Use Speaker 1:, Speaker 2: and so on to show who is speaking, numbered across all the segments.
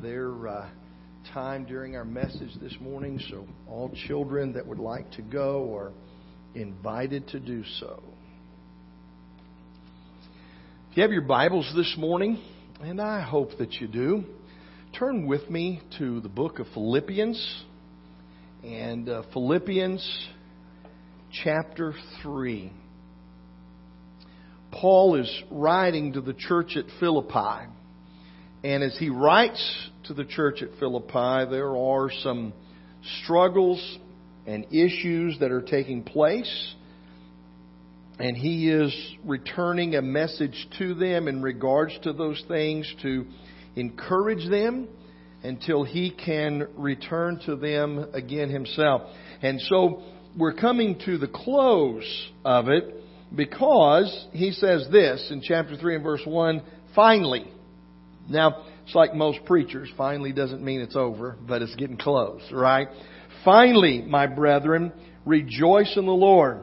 Speaker 1: their uh, time during our message this morning. So, all children that would like to go are invited to do so. If you have your Bibles this morning, and I hope that you do, turn with me to the book of Philippians and uh, Philippians chapter 3. Paul is writing to the church at Philippi. And as he writes to the church at Philippi, there are some struggles and issues that are taking place. And he is returning a message to them in regards to those things to encourage them until he can return to them again himself. And so we're coming to the close of it because he says this in chapter 3 and verse 1 finally. Now, it's like most preachers. Finally doesn't mean it's over, but it's getting close, right? Finally, my brethren, rejoice in the Lord.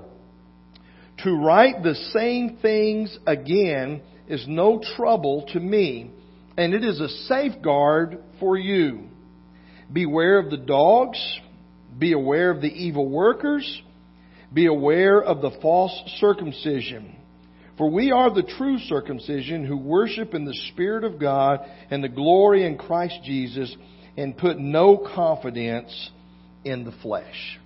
Speaker 1: To write the same things again is no trouble to me, and it is a safeguard for you. Beware of the dogs, be aware of the evil workers, be aware of the false circumcision for we are the true circumcision who worship in the Spirit of God and the glory in Christ Jesus and put no confidence in the flesh.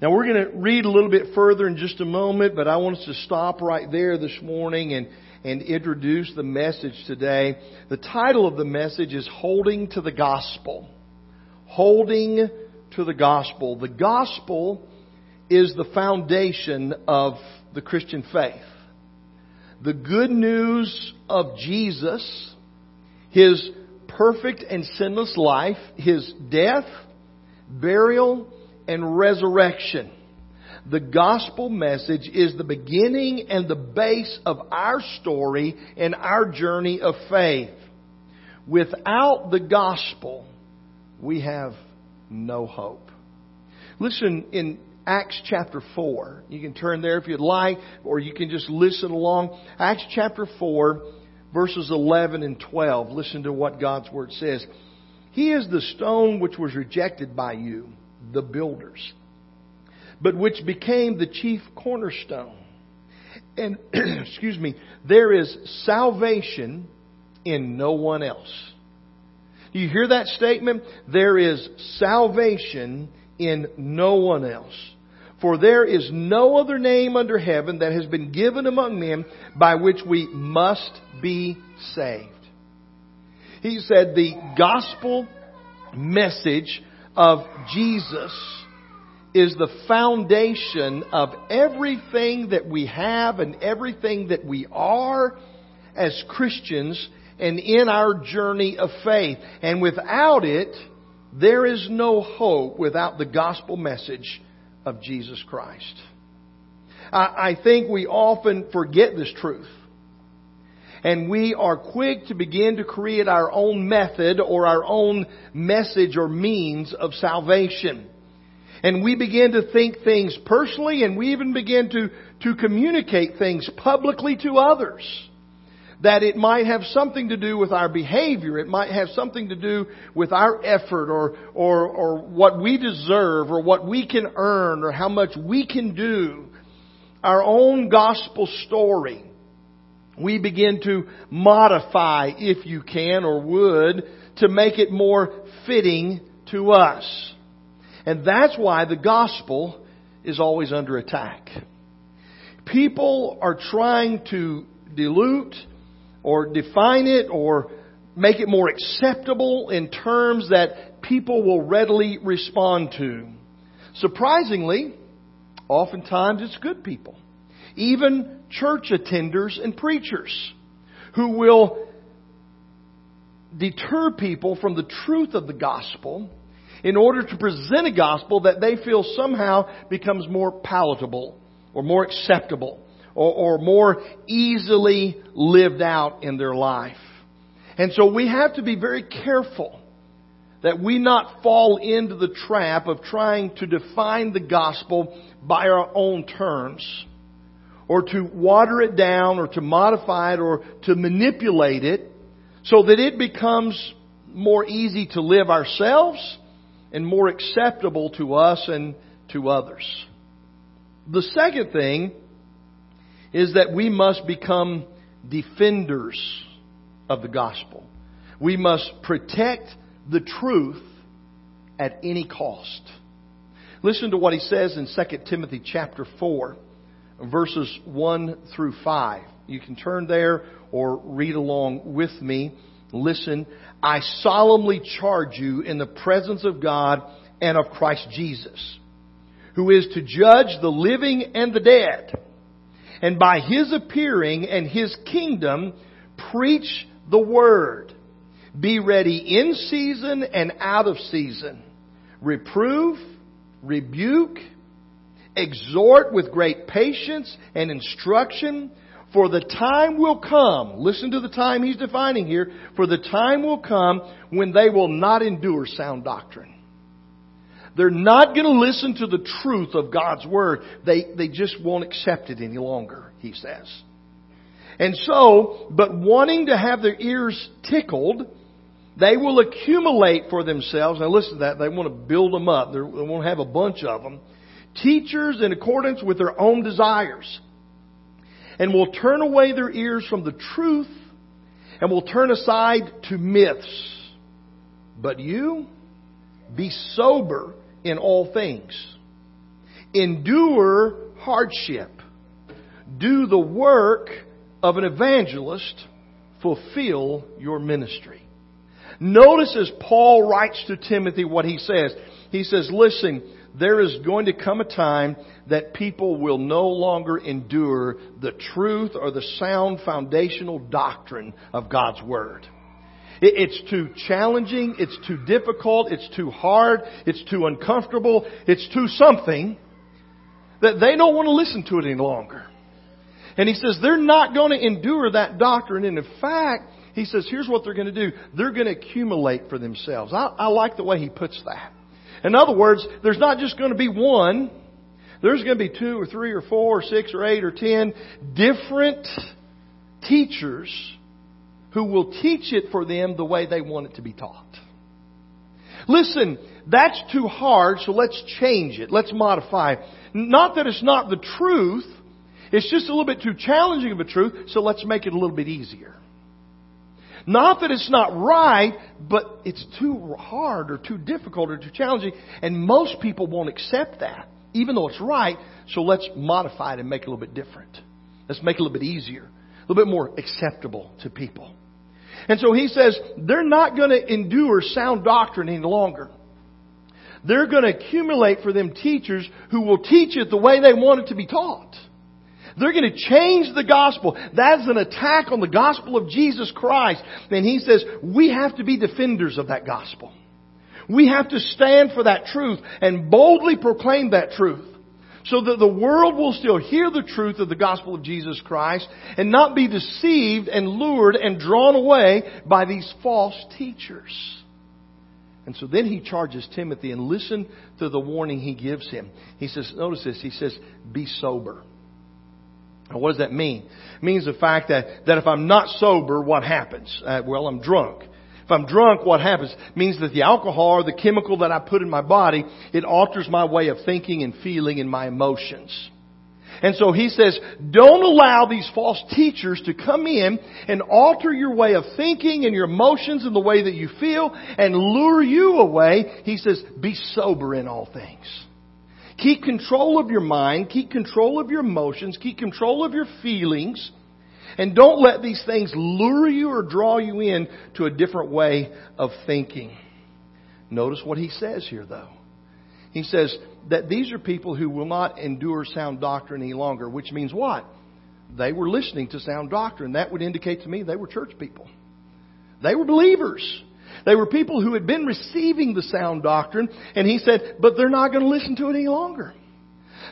Speaker 1: Now we're going to read a little bit further in just a moment, but I want us to stop right there this morning and, and introduce the message today. The title of the message is Holding to the Gospel. Holding to the Gospel. The Gospel is the foundation of the Christian faith. The good news of Jesus, His perfect and sinless life, His death, burial, and resurrection. The gospel message is the beginning and the base of our story and our journey of faith. Without the gospel, we have no hope. Listen, in Acts chapter 4. You can turn there if you'd like, or you can just listen along. Acts chapter 4, verses 11 and 12. Listen to what God's Word says. He is the stone which was rejected by you, the builders, but which became the chief cornerstone. And, excuse me, there is salvation in no one else. Do you hear that statement? There is salvation in no one else. For there is no other name under heaven that has been given among men by which we must be saved. He said the gospel message of Jesus is the foundation of everything that we have and everything that we are as Christians and in our journey of faith. And without it, there is no hope without the gospel message of Jesus Christ. I, think we often forget this truth. And we are quick to begin to create our own method or our own message or means of salvation. And we begin to think things personally and we even begin to, to communicate things publicly to others that it might have something to do with our behavior. It might have something to do with our effort or, or, or what we deserve or what we can earn or how much we can do. Our own gospel story. We begin to modify, if you can or would, to make it more fitting to us. And that's why the gospel is always under attack. People are trying to dilute or define it or make it more acceptable in terms that people will readily respond to. Surprisingly, oftentimes it's good people. Even church attenders and preachers who will deter people from the truth of the gospel in order to present a gospel that they feel somehow becomes more palatable or more acceptable or, or more easily lived out in their life. And so we have to be very careful that we not fall into the trap of trying to define the gospel by our own terms or to water it down or to modify it or to manipulate it so that it becomes more easy to live ourselves and more acceptable to us and to others. The second thing is that we must become defenders of the gospel. We must protect the truth at any cost. Listen to what he says in 2 Timothy chapter 4, verses 1 through 5. You can turn there or read along with me. Listen, I solemnly charge you in the presence of God and of Christ Jesus, who is to judge the living and the dead. And by his appearing and his kingdom, preach the word. Be ready in season and out of season. Reprove, rebuke, exhort with great patience and instruction for the time will come, listen to the time he's defining here, for the time will come when they will not endure sound doctrine. They're not going to listen to the truth of God's Word. They, they just won't accept it any longer, he says. And so, but wanting to have their ears tickled, they will accumulate for themselves, now listen to that, they want to build them up. They're, they want to have a bunch of them. Teachers in accordance with their own desires and will turn away their ears from the truth and will turn aside to myths. But you, be sober in all things. Endure hardship. Do the work of an evangelist. Fulfill your ministry. Notice as Paul writes to Timothy what he says. He says, listen, there is going to come a time that people will no longer endure the truth or the sound foundational doctrine of God's Word. It's too challenging, it's too difficult, it's too hard, it's too uncomfortable, it's too something that they don't want to listen to it any longer. And he says they're not going to endure that doctrine. And in fact, he says here's what they're going to do. They're going to accumulate for themselves. I, I like the way he puts that. In other words, there's not just going to be one. There's going to be two or three or four or six or eight or ten different teachers who will teach it for them the way they want it to be taught. Listen, that's too hard, so let's change it. Let's modify. Not that it's not the truth. It's just a little bit too challenging of a truth, so let's make it a little bit easier. Not that it's not right, but it's too hard or too difficult or too challenging. And most people won't accept that, even though it's right. So let's modify it and make it a little bit different. Let's make it a little bit easier, a little bit more acceptable to people. And so he says they're not going to endure sound doctrine any longer. They're going to accumulate for them teachers who will teach it the way they want it to be taught. They're going to change the gospel. That's an attack on the gospel of Jesus Christ. And he says, we have to be defenders of that gospel. We have to stand for that truth and boldly proclaim that truth so that the world will still hear the truth of the gospel of Jesus Christ and not be deceived and lured and drawn away by these false teachers. And so then he charges Timothy and listen to the warning he gives him. He says, notice this, he says, be sober. Now, what does that mean? It means the fact that, that if I'm not sober, what happens? Uh, well, I'm drunk. I'm drunk, what happens? It means that the alcohol or the chemical that I put in my body, it alters my way of thinking and feeling and my emotions. And so he says, don't allow these false teachers to come in and alter your way of thinking and your emotions and the way that you feel and lure you away. He says, be sober in all things. Keep control of your mind, keep control of your emotions, keep control of your feelings, and don't let these things lure you or draw you in to a different way of thinking. Notice what he says here though. He says that these are people who will not endure sound doctrine any longer, which means what? They were listening to sound doctrine. That would indicate to me they were church people. They were believers. They were people who had been receiving the sound doctrine, and he said, but they're not going to listen to it any longer.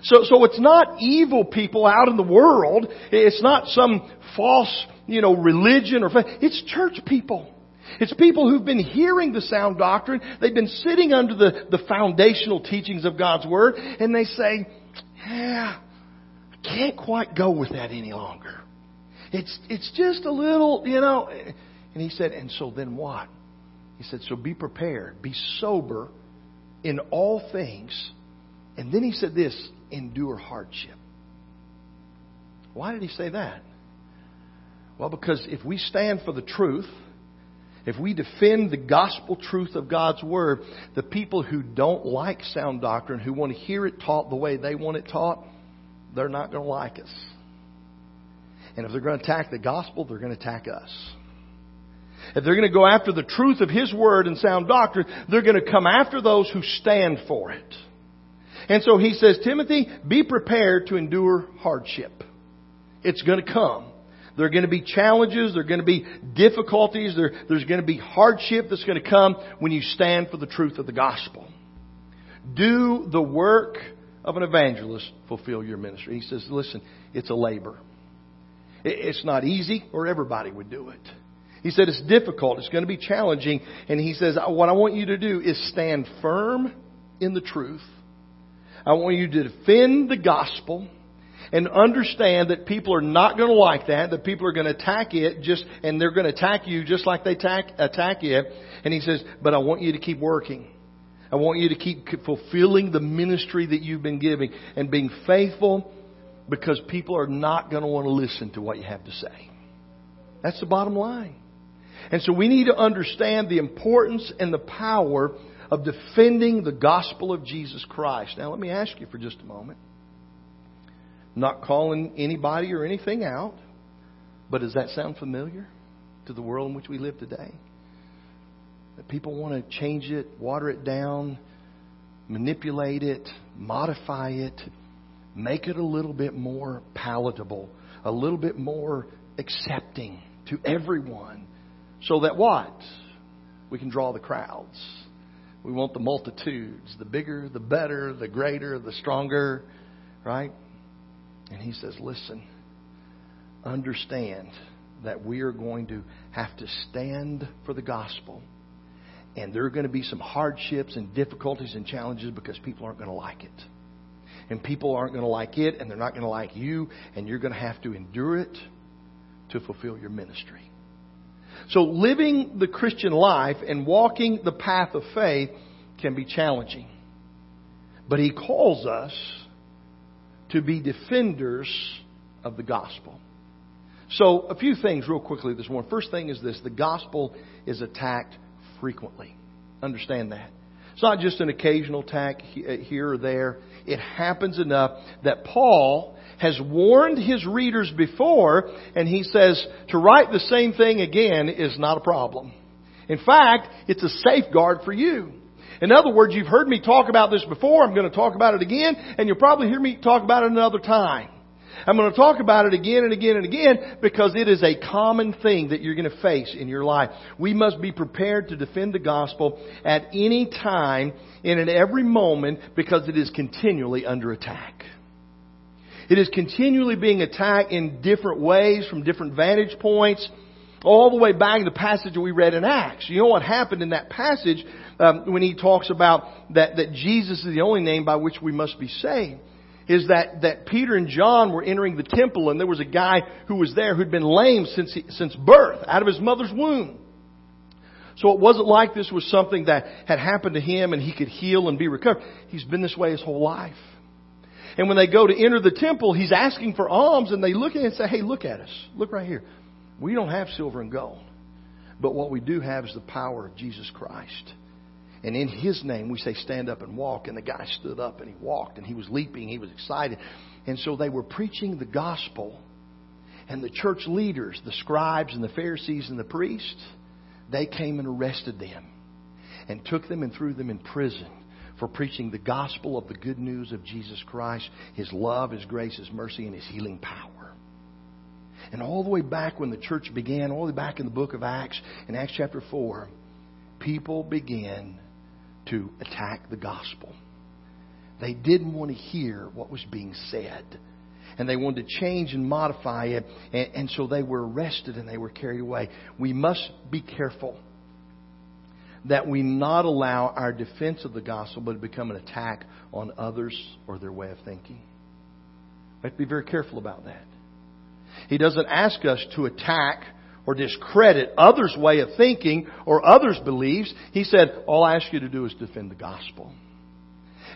Speaker 1: So, so it's not evil people out in the world. It's not some false, you know, religion or it's church people. It's people who've been hearing the sound doctrine. They've been sitting under the, the foundational teachings of God's Word, and they say, yeah, I can't quite go with that any longer. It's, it's just a little, you know, And he said, And so then what? He said, So be prepared, be sober in all things. And then he said this endure hardship. Why did he say that? Well, because if we stand for the truth, if we defend the gospel truth of God's Word, the people who don't like sound doctrine, who want to hear it taught the way they want it taught, they're not going to like us. And if they're going to attack the gospel, they're going to attack us. If they're going to go after the truth of His Word and sound doctrine, they're going to come after those who stand for it. And so he says, Timothy, be prepared to endure hardship. It's going to come. There are going to be challenges. There are going to be difficulties. There, there's going to be hardship that's going to come when you stand for the truth of the gospel. Do the work of an evangelist fulfill your ministry. He says, listen, it's a labor. It's not easy or everybody would do it. He said it's difficult. It's going to be challenging. And he says, what I want you to do is stand firm in the truth. I want you to defend the gospel and understand that people are not going to like that, that people are going to attack it just, and they're going to attack you just like they attack, attack it. And he says, but I want you to keep working. I want you to keep fulfilling the ministry that you've been giving and being faithful because people are not going to want to listen to what you have to say. That's the bottom line. And so we need to understand the importance and the power of defending the gospel of Jesus Christ. Now let me ask you for just a moment not calling anybody or anything out. But does that sound familiar to the world in which we live today? That people want to change it, water it down, manipulate it, modify it, make it a little bit more palatable, a little bit more accepting to everyone. So that what? We can draw the crowds. We want the multitudes. The bigger, the better, the greater, the stronger, right? And he says, Listen, understand that we are going to have to stand for the gospel. And there are going to be some hardships and difficulties and challenges because people aren't going to like it. And people aren't going to like it, and they're not going to like you, and you're going to have to endure it to fulfill your ministry. So, living the Christian life and walking the path of faith can be challenging. But He calls us to be defenders of the gospel. So, a few things real quickly this morning. First thing is this the gospel is attacked frequently. Understand that. It's not just an occasional attack uh, here or there. It happens enough that Paul has warned his readers before, and he says to write the same thing again is not a problem. In fact, it's a safeguard for you. In other words, you've heard me talk about this before. I'm going to talk about it again, and you'll probably hear me talk about it another time. I'm going to talk about it again and again and again because it is a common thing that you're going to face in your life. We must be prepared to defend the gospel at any time and at every moment because it is continually under attack. It is continually being attacked in different ways from different vantage points all the way back to the passage we read in Acts. You know what happened in that passage um, when he talks about that, that Jesus is the only name by which we must be saved? Is that, that Peter and John were entering the temple and there was a guy who was there who'd been lame since, he, since birth, out of his mother's womb. So it wasn't like this was something that had happened to him and he could heal and be recovered. He's been this way his whole life. And when they go to enter the temple, he's asking for alms and they look at him and say, hey, look at us. Look right here. We don't have silver and gold. But what we do have is the power of Jesus Christ. And in His name, we say, stand up and walk. And the guy stood up and he walked and he was leaping. He was excited. And so they were preaching the gospel. And the church leaders, the scribes and the Pharisees and the priests, they came and arrested them and took them and threw them in prison for preaching the gospel of the good news of Jesus Christ, His love, His grace, His mercy, and His healing power. And all the way back when the church began, all the way back in the book of Acts, in Acts chapter 4, people began to attack the gospel. They didn't want to hear what was being said. And they wanted to change and modify it. And, and so they were arrested and they were carried away. We must be careful that we not allow our defense of the gospel to become an attack on others or their way of thinking. We have to be very careful about that. He doesn't ask us to attack or discredit others' way of thinking or others' beliefs. He said, all I ask you to do is defend the gospel.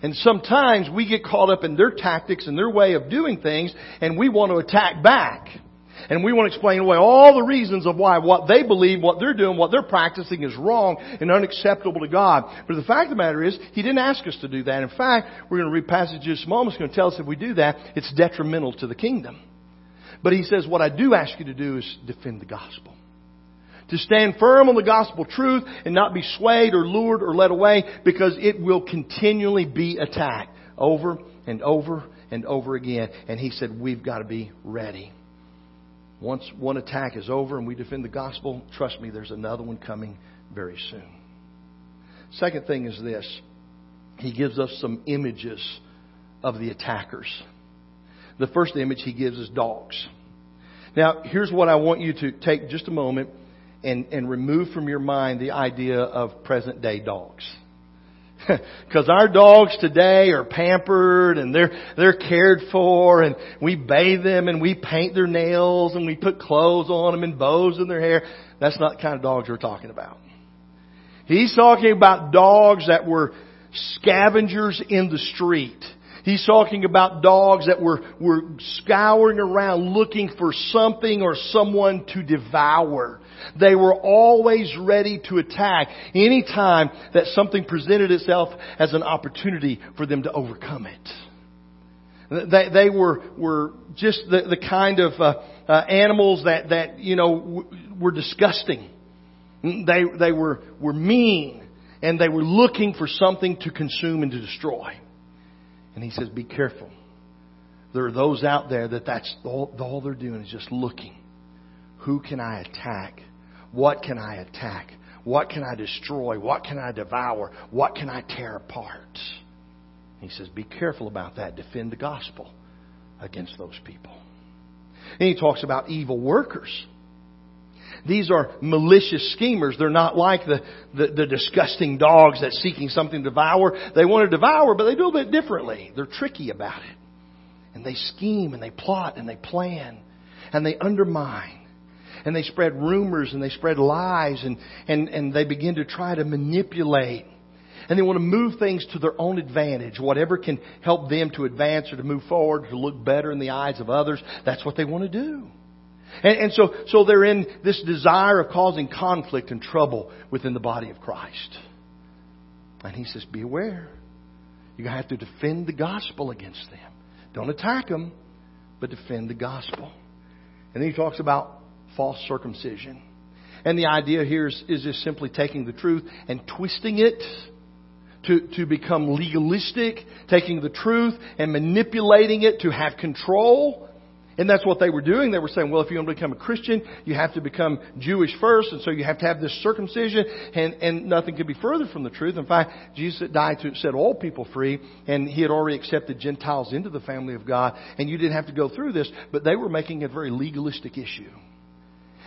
Speaker 1: And sometimes we get caught up in their tactics and their way of doing things and we want to attack back. And we want to explain away all the reasons of why what they believe, what they're doing, what they're practicing is wrong and unacceptable to God. But the fact of the matter is, He didn't ask us to do that. In fact, we're going to read passages a moment. It's going to tell us if we do that, it's detrimental to the kingdom. But He says, what I do ask you to do is defend the gospel. To stand firm on the gospel truth and not be swayed or lured or led away because it will continually be attacked over and over and over again. And He said, we've got to be ready. Once one attack is over and we defend the gospel, trust me, there's another one coming very soon. Second thing is this. He gives us some images of the attackers. The first image he gives is dogs. Now, here's what I want you to take just a moment and, and remove from your mind the idea of present day dogs. Because our dogs today are pampered and they're, they're cared for and we bathe them and we paint their nails and we put clothes on them and bows in their hair. That's not the kind of dogs we're talking about. He's talking about dogs that were scavengers in the street. He's talking about dogs that were, were scouring around looking for something or someone to devour. They were always ready to attack anytime that something presented itself as an opportunity for them to overcome it. They, they were, were just the, the kind of uh, uh, animals that, that, you know, w- were disgusting. They, they were, were mean and they were looking for something to consume and to destroy. And he says, be careful. There are those out there that that's all, all they're doing is just looking. Who can I attack? What can I attack? What can I destroy? What can I devour? What can I tear apart? He says, be careful about that. Defend the gospel against those people. And he talks about evil workers. These are malicious schemers. They're not like the, the, the, disgusting dogs that's seeking something to devour. They want to devour, but they do a bit differently. They're tricky about it. And they scheme and they plot and they plan and they undermine and they spread rumors and they spread lies and, and, and they begin to try to manipulate. And they want to move things to their own advantage. Whatever can help them to advance or to move forward, to look better in the eyes of others, that's what they want to do. And, and so, so they're in this desire of causing conflict and trouble within the body of Christ. And he says, be aware. You have to defend the gospel against them. Don't attack them, but defend the gospel. And then he talks about false circumcision. And the idea here is, is just simply taking the truth and twisting it to, to become legalistic, taking the truth and manipulating it to have control. And that's what they were doing. They were saying, well, if you want to become a Christian, you have to become Jewish first, and so you have to have this circumcision, and, and nothing could be further from the truth. In fact, Jesus died to set all people free, and He had already accepted Gentiles into the family of God, and you didn't have to go through this, but they were making a very legalistic issue.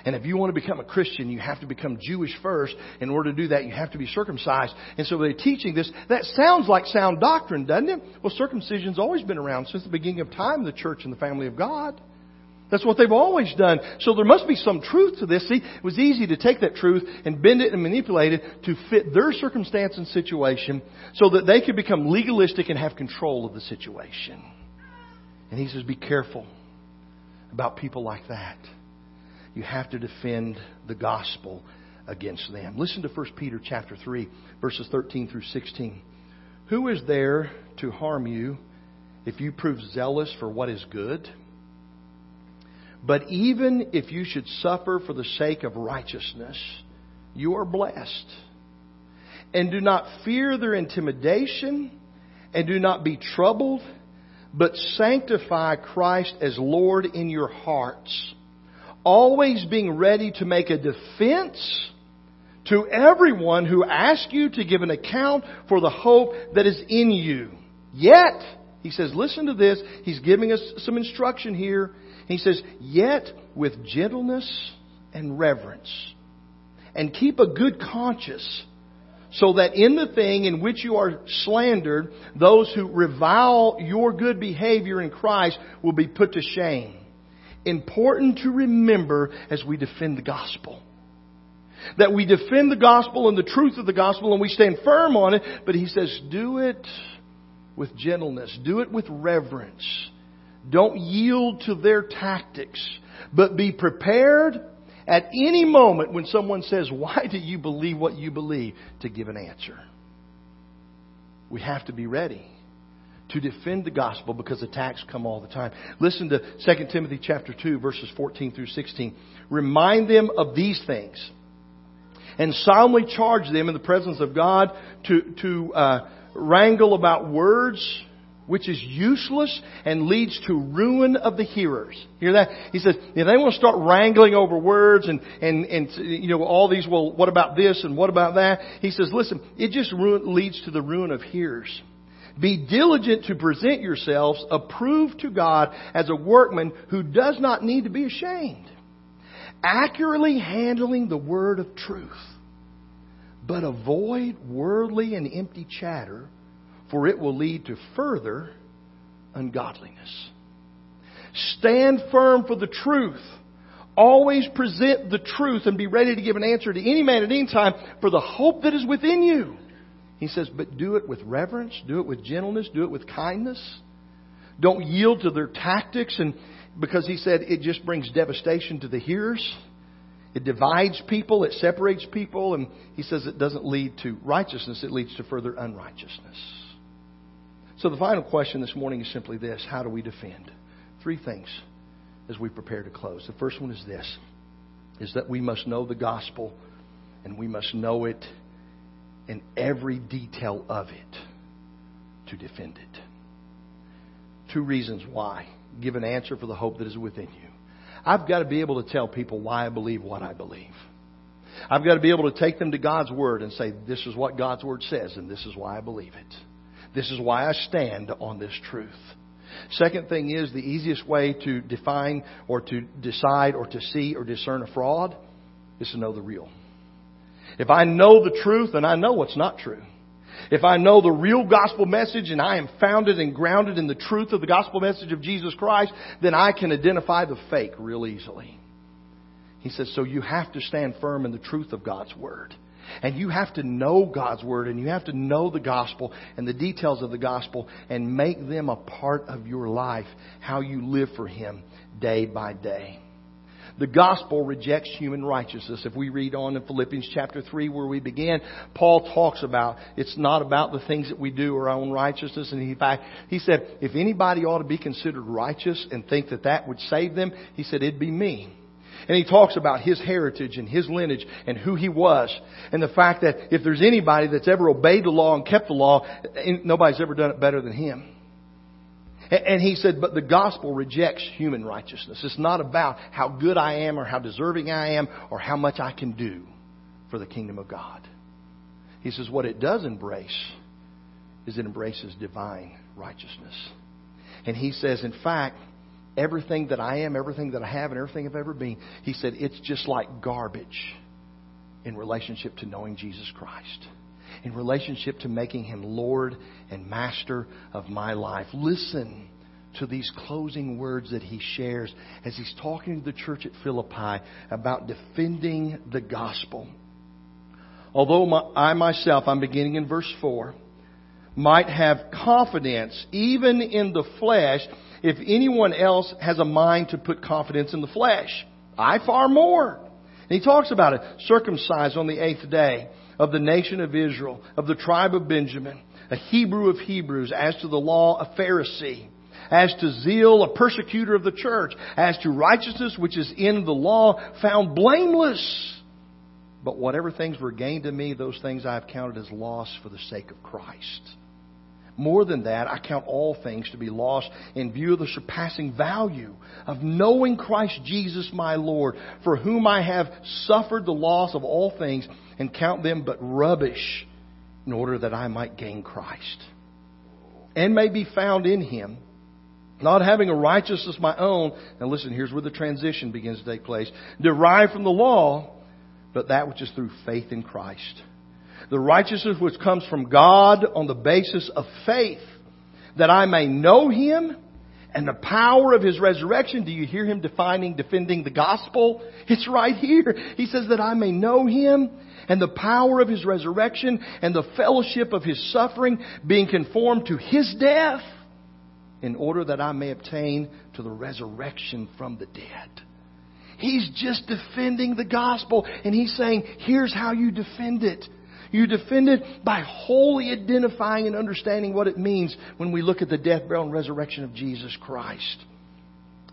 Speaker 1: And if you want to become a Christian, you have to become Jewish first. In order to do that, you have to be circumcised. And so they're teaching this. That sounds like sound doctrine, doesn't it? Well, circumcision's always been around since the beginning of time the church and the family of God. That's what they've always done. So there must be some truth to this. See, it was easy to take that truth and bend it and manipulate it to fit their circumstance and situation so that they could become legalistic and have control of the situation. And he says, be careful about people like that you have to defend the gospel against them. Listen to 1 Peter chapter 3 verses 13 through 16. Who is there to harm you if you prove zealous for what is good? But even if you should suffer for the sake of righteousness, you are blessed. And do not fear their intimidation, and do not be troubled, but sanctify Christ as Lord in your hearts always being ready to make a defense to everyone who asks you to give an account for the hope that is in you. Yet, he says, listen to this. He's giving us some instruction here. He says, yet with gentleness and reverence. And keep a good conscience so that in the thing in which you are slandered, those who revile your good behavior in Christ will be put to shame. Important to remember as we defend the gospel. That we defend the gospel and the truth of the gospel and we stand firm on it, but he says, do it with gentleness. Do it with reverence. Don't yield to their tactics, but be prepared at any moment when someone says, why do you believe what you believe? To give an answer. We have to be ready to defend the gospel because attacks come all the time. Listen to 2 Timothy chapter 2 verses 14 through 16. Remind them of these things and solemnly charge them in the presence of God to, to uh, wrangle about words which is useless and leads to ruin of the hearers. Hear that? He says, if they want to start wrangling over words and, and, and, you know, all these, well, what about this and what about that? He says, listen, it just ruin, leads to the ruin of hearers. Be diligent to present yourselves approved to God as a workman who does not need to be ashamed, accurately handling the word of truth. But avoid worldly and empty chatter, for it will lead to further ungodliness. Stand firm for the truth. Always present the truth and be ready to give an answer to any man at any time for the hope that is within you. He says, but do it with reverence, do it with gentleness, do it with kindness. Don't yield to their tactics and because he said it just brings devastation to the hearers. It divides people, it separates people, and he says it doesn't lead to righteousness, it leads to further unrighteousness. So the final question this morning is simply this How do we defend? Three things as we prepare to close. The first one is this is that we must know the gospel and we must know it in every detail of it to defend it. Two reasons why. Give an answer for the hope that is within you. I've got to be able to tell people why I believe what I believe. I've got to be able to take them to God's Word and say, this is what God's Word says, and this is why I believe it. This is why I stand on this truth. Second thing is the easiest way to define or to decide or to see or discern a fraud is to know the real. If I know the truth, then I know what's not true. If I know the real gospel message and I am founded and grounded in the truth of the gospel message of Jesus Christ, then I can identify the fake real easily. He says, so you have to stand firm in the truth of God's Word. And you have to know God's Word and you have to know the gospel and the details of the gospel and make them a part of your life, how you live for Him day by day. The gospel rejects human righteousness. If we read on in Philippians chapter 3 where we began, Paul talks about it's not about the things that we do or our own righteousness. And in fact, he said, if anybody ought to be considered righteous and think that that would save them, he said, it'd be me. And he talks about his heritage and his lineage and who he was. And the fact that if there's anybody that's ever obeyed the law and kept the law, eh, nobody's ever done it better than him. And he said, but the gospel rejects human righteousness. It's not about how good I am or how deserving I am or how much I can do for the kingdom of God. He says, what it does embrace is it embraces divine righteousness. And he says, in fact, everything that I am, everything that I have, and everything I've ever been, he said, it's just like garbage in relationship to knowing Jesus Christ in relationship to making him Lord and Master of my life. Listen to these closing words that he shares as he's talking to the church at Philippi about defending the gospel. Although my, I myself, I'm beginning in verse 4, might have confidence even in the flesh if anyone else has a mind to put confidence in the flesh. I far more. And he talks about it, circumcised on the eighth day of the nation of Israel, of the tribe of Benjamin, a Hebrew of Hebrews, as to the law, a Pharisee, as to zeal, a persecutor of the church, as to righteousness which is in the law, found blameless. But whatever things were gained to me, those things I have counted as loss for the sake of Christ. More than that, I count all things to be lost in view of the surpassing value of knowing Christ Jesus my Lord, for whom I have suffered the loss of all things and count them but rubbish in order that I might gain Christ and may be found in him, not having a righteousness my own. Now listen, here's where the transition begins to take place. Derived from the law, but that which is through faith in Christ the righteousness which comes from God on the basis of faith, that I may know Him and the power of his resurrection. Do you hear him defining, defending the gospel? It's right here. He says that I may know him and the power of his resurrection and the fellowship of his suffering, being conformed to his death, in order that I may obtain to the resurrection from the dead. He's just defending the gospel, and he's saying, here's how you defend it. You defend it by wholly identifying and understanding what it means when we look at the death, burial, and resurrection of Jesus Christ.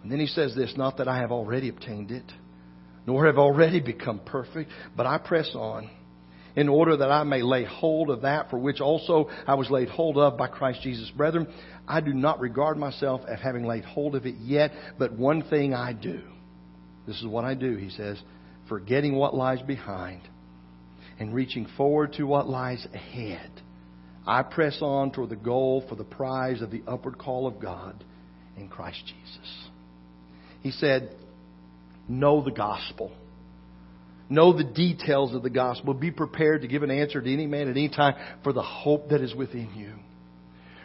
Speaker 1: And then he says this, not that I have already obtained it, nor have already become perfect, but I press on in order that I may lay hold of that for which also I was laid hold of by Christ Jesus. Brethren, I do not regard myself as having laid hold of it yet, but one thing I do. This is what I do, he says, forgetting what lies behind and reaching forward to what lies ahead. I press on toward the goal for the prize of the upward call of God in Christ Jesus. He said, Know the gospel. Know the details of the gospel. Be prepared to give an answer to any man at any time for the hope that is within you.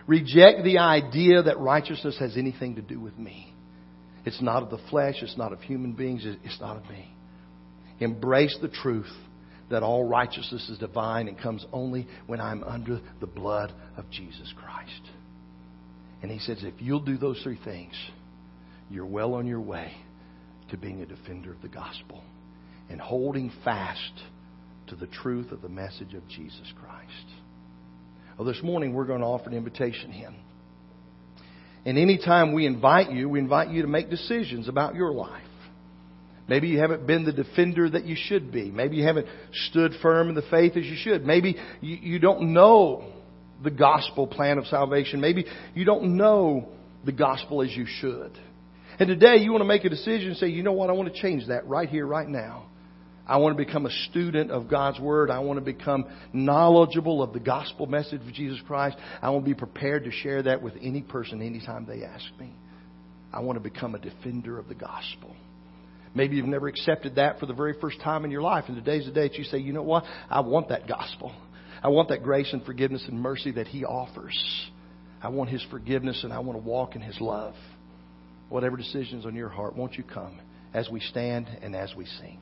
Speaker 1: Reject the idea that righteousness has anything to do with me. It's not of the flesh, it's not of human beings, it's not of me. Embrace the truth that all righteousness is divine and comes only when I'm under the blood of Jesus Christ. And he says, if you'll do those three things, you're well on your way to being a defender of the gospel and holding fast to the truth of the message of Jesus Christ. Well, this morning we're going to offer an invitation hymn. And anytime we invite you, we invite you to make decisions about your life. Maybe you haven't been the defender that you should be. Maybe you haven't stood firm in the faith as you should. Maybe you, you don't know the gospel plan of salvation. Maybe you don't know the gospel as you should. And today you want to make a decision and say, you know what, I want to change that right here, right now. I want to become a student of God's Word. I want to become knowledgeable of the gospel message of Jesus Christ. I want to be prepared to share that with any person anytime they ask me. I want to become a defender of the gospel. Maybe you've never accepted that for the very first time in your life, and today's the day that you say, you know what? I want that gospel. I want that grace and forgiveness and mercy that He offers. I want His forgiveness and I want to walk in His love. Whatever decisions on your heart, won't you come as we stand and as we sing?